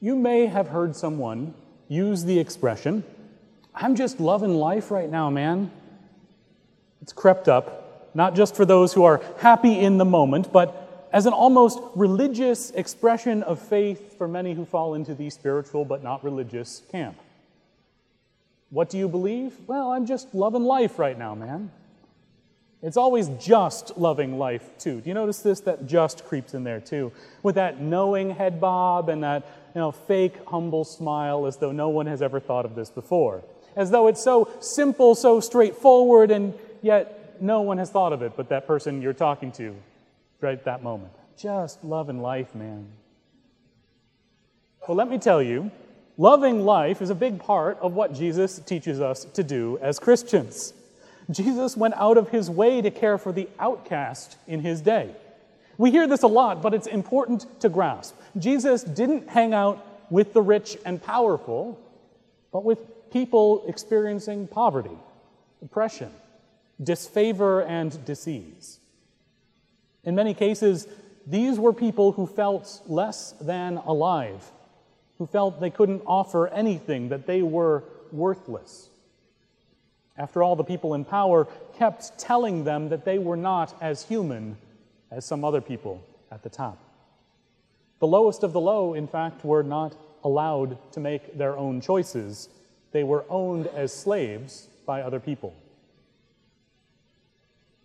You may have heard someone use the expression, I'm just loving life right now, man. It's crept up, not just for those who are happy in the moment, but as an almost religious expression of faith for many who fall into the spiritual but not religious camp. What do you believe? Well, I'm just loving life right now, man. It's always just loving life, too. Do you notice this? That just creeps in there, too. With that knowing head bob and that you know, fake, humble smile as though no one has ever thought of this before. As though it's so simple, so straightforward, and yet no one has thought of it but that person you're talking to right at that moment. Just loving life, man. Well, let me tell you, loving life is a big part of what Jesus teaches us to do as Christians. Jesus went out of his way to care for the outcast in his day. We hear this a lot, but it's important to grasp. Jesus didn't hang out with the rich and powerful, but with people experiencing poverty, oppression, disfavor, and disease. In many cases, these were people who felt less than alive, who felt they couldn't offer anything, that they were worthless. After all, the people in power kept telling them that they were not as human as some other people at the top. The lowest of the low, in fact, were not allowed to make their own choices. They were owned as slaves by other people.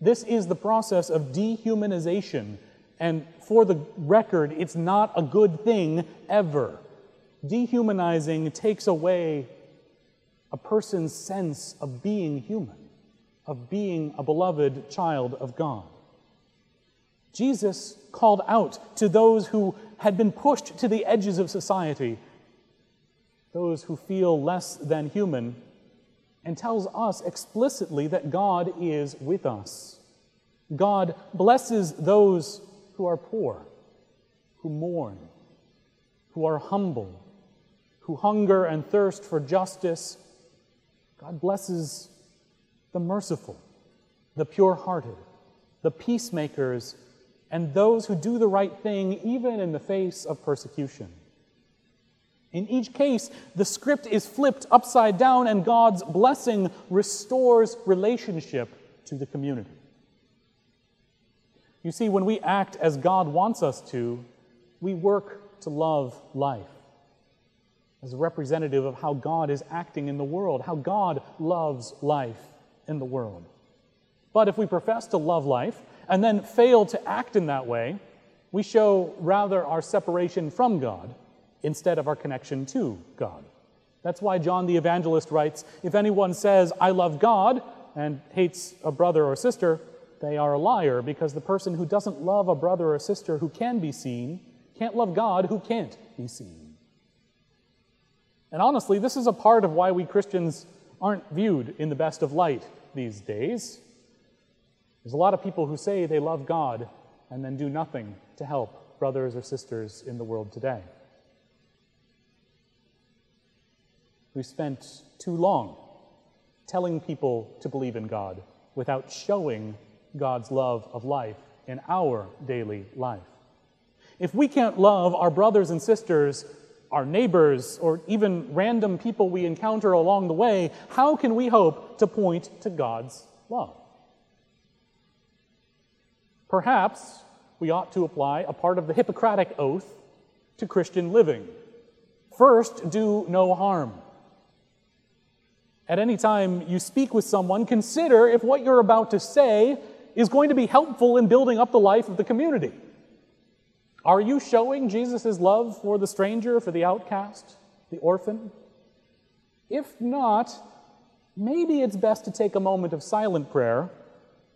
This is the process of dehumanization, and for the record, it's not a good thing ever. Dehumanizing takes away a person's sense of being human, of being a beloved child of God. Jesus called out to those who had been pushed to the edges of society, those who feel less than human, and tells us explicitly that God is with us. God blesses those who are poor, who mourn, who are humble, who hunger and thirst for justice God blesses the merciful, the pure hearted, the peacemakers, and those who do the right thing even in the face of persecution. In each case, the script is flipped upside down, and God's blessing restores relationship to the community. You see, when we act as God wants us to, we work to love life as a representative of how God is acting in the world, how God loves life in the world. But if we profess to love life and then fail to act in that way, we show rather our separation from God instead of our connection to God. That's why John the Evangelist writes If anyone says, I love God, and hates a brother or sister, they are a liar because the person who doesn't love a brother or sister who can be seen can't love God who can't be seen. And honestly, this is a part of why we Christians aren't viewed in the best of light these days. There's a lot of people who say they love God and then do nothing to help brothers or sisters in the world today. We've spent too long telling people to believe in God without showing God's love of life in our daily life. If we can't love our brothers and sisters our neighbors, or even random people we encounter along the way, how can we hope to point to God's love? Perhaps we ought to apply a part of the Hippocratic oath to Christian living. First, do no harm. At any time you speak with someone, consider if what you're about to say is going to be helpful in building up the life of the community. Are you showing Jesus' love for the stranger, for the outcast, the orphan? If not, maybe it's best to take a moment of silent prayer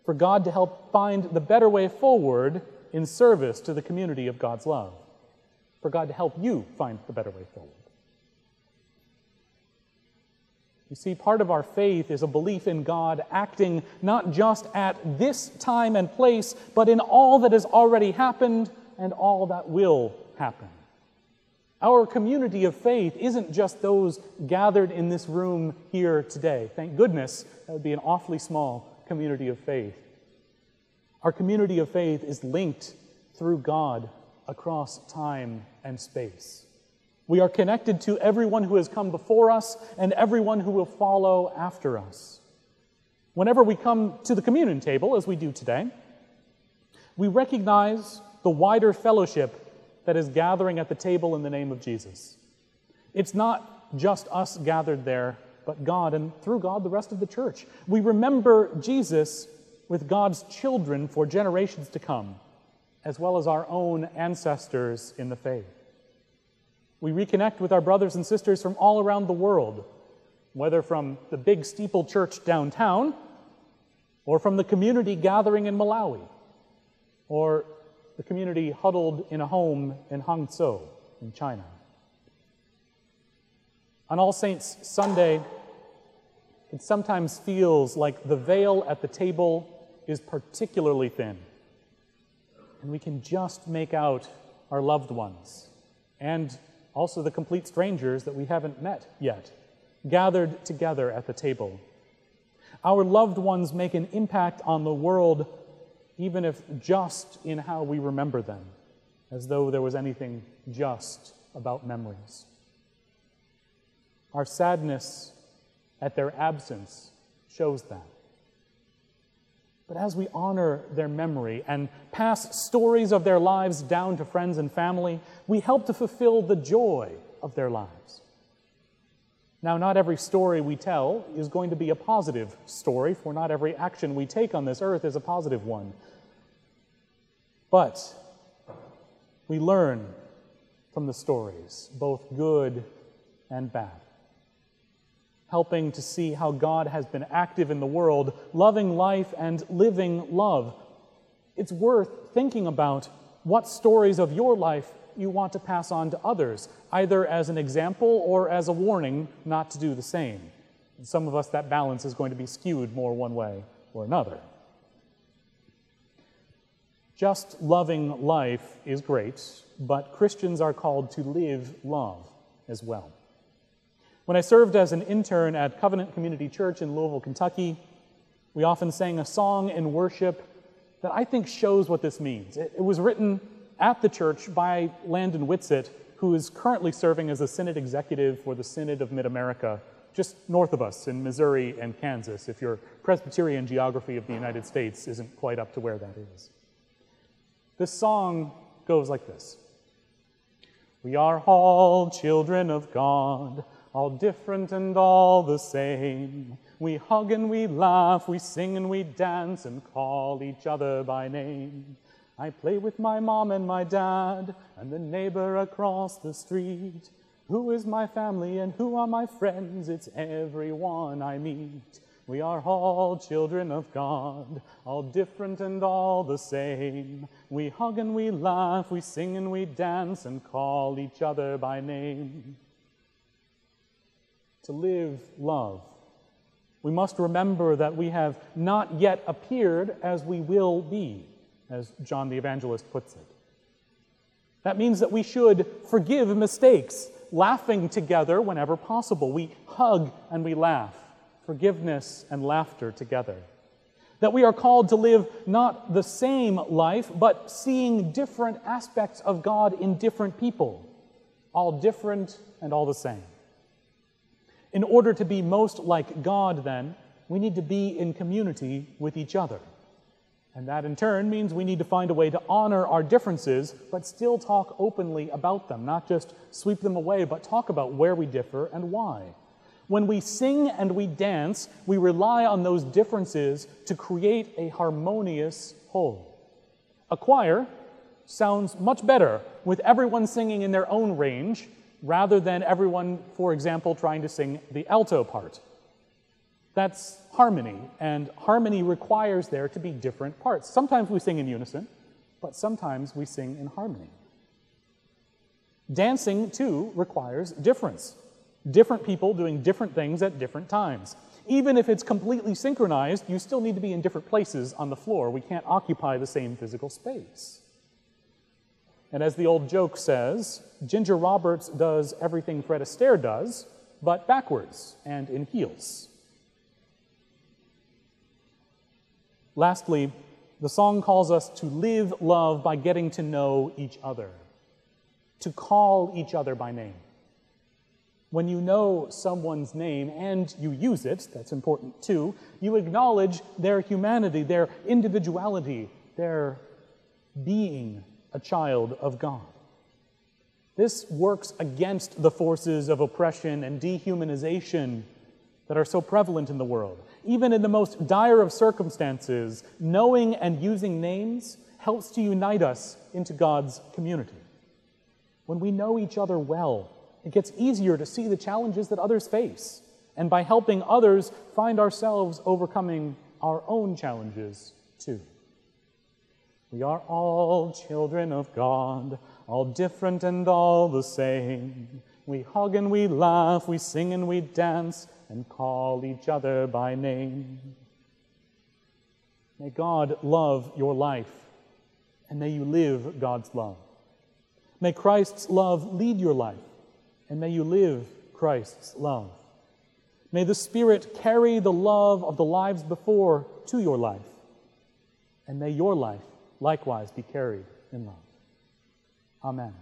for God to help find the better way forward in service to the community of God's love, for God to help you find the better way forward. You see, part of our faith is a belief in God acting not just at this time and place, but in all that has already happened and all that will happen. Our community of faith isn't just those gathered in this room here today. Thank goodness that would be an awfully small community of faith. Our community of faith is linked through God across time and space. We are connected to everyone who has come before us and everyone who will follow after us. Whenever we come to the communion table, as we do today, we recognize the wider fellowship that is gathering at the table in the name of Jesus. It's not just us gathered there, but God, and through God, the rest of the church. We remember Jesus with God's children for generations to come, as well as our own ancestors in the faith. We reconnect with our brothers and sisters from all around the world, whether from the big steeple church downtown, or from the community gathering in Malawi, or the community huddled in a home in Hangzhou, in China. On All Saints Sunday, it sometimes feels like the veil at the table is particularly thin. And we can just make out our loved ones and also the complete strangers that we haven't met yet, gathered together at the table. Our loved ones make an impact on the world even if just in how we remember them, as though there was anything just about memories. Our sadness at their absence shows that. But as we honor their memory and pass stories of their lives down to friends and family, we help to fulfill the joy of their lives. Now, not every story we tell is going to be a positive story, for not every action we take on this earth is a positive one. But we learn from the stories, both good and bad. Helping to see how God has been active in the world, loving life and living love. It's worth thinking about what stories of your life you want to pass on to others, either as an example or as a warning not to do the same. Some of us, that balance is going to be skewed more one way or another. Just loving life is great, but Christians are called to live love as well. When I served as an intern at Covenant Community Church in Louisville, Kentucky, we often sang a song in worship that I think shows what this means. It was written at the church by Landon Whitsitt, who is currently serving as a Synod executive for the Synod of Mid America, just north of us in Missouri and Kansas, if your Presbyterian geography of the United States isn't quite up to where that is. This song goes like this We are all children of God, all different and all the same. We hug and we laugh, we sing and we dance and call each other by name. I play with my mom and my dad and the neighbor across the street. Who is my family and who are my friends? It's everyone I meet. We are all children of God, all different and all the same. We hug and we laugh, we sing and we dance and call each other by name. To live love, we must remember that we have not yet appeared as we will be as John the Evangelist puts it. That means that we should forgive mistakes, laughing together whenever possible. We hug and we laugh, forgiveness and laughter together. That we are called to live not the same life, but seeing different aspects of God in different people, all different and all the same. In order to be most like God, then, we need to be in community with each other. And that in turn means we need to find a way to honor our differences, but still talk openly about them, not just sweep them away, but talk about where we differ and why. When we sing and we dance, we rely on those differences to create a harmonious whole. A choir sounds much better with everyone singing in their own range rather than everyone, for example, trying to sing the alto part. That's harmony, and harmony requires there to be different parts. Sometimes we sing in unison, but sometimes we sing in harmony. Dancing, too, requires difference. Different people doing different things at different times. Even if it's completely synchronized, you still need to be in different places on the floor. We can't occupy the same physical space. And as the old joke says, Ginger Rogers does everything Fred Astaire does, but backwards and in heels. Lastly, the song calls us to live love by getting to know each other, to call each other by name. When you know someone's name and you use it, that's important too, you acknowledge their humanity, their individuality, their being a child of God. This works against the forces of oppression and dehumanization that are so prevalent in the world. Even in the most dire of circumstances, knowing and using names helps to unite us into God's community. When we know each other well, it gets easier to see the challenges that others face, and by helping others, find ourselves overcoming our own challenges too. We are all children of God, all different and all the same. We hug and we laugh, we sing and we dance, and call each other by name. May God love your life, and may you live God's love. May Christ's love lead your life, and may you live Christ's love. May the Spirit carry the love of the lives before to your life, and may your life likewise be carried in love. Amen.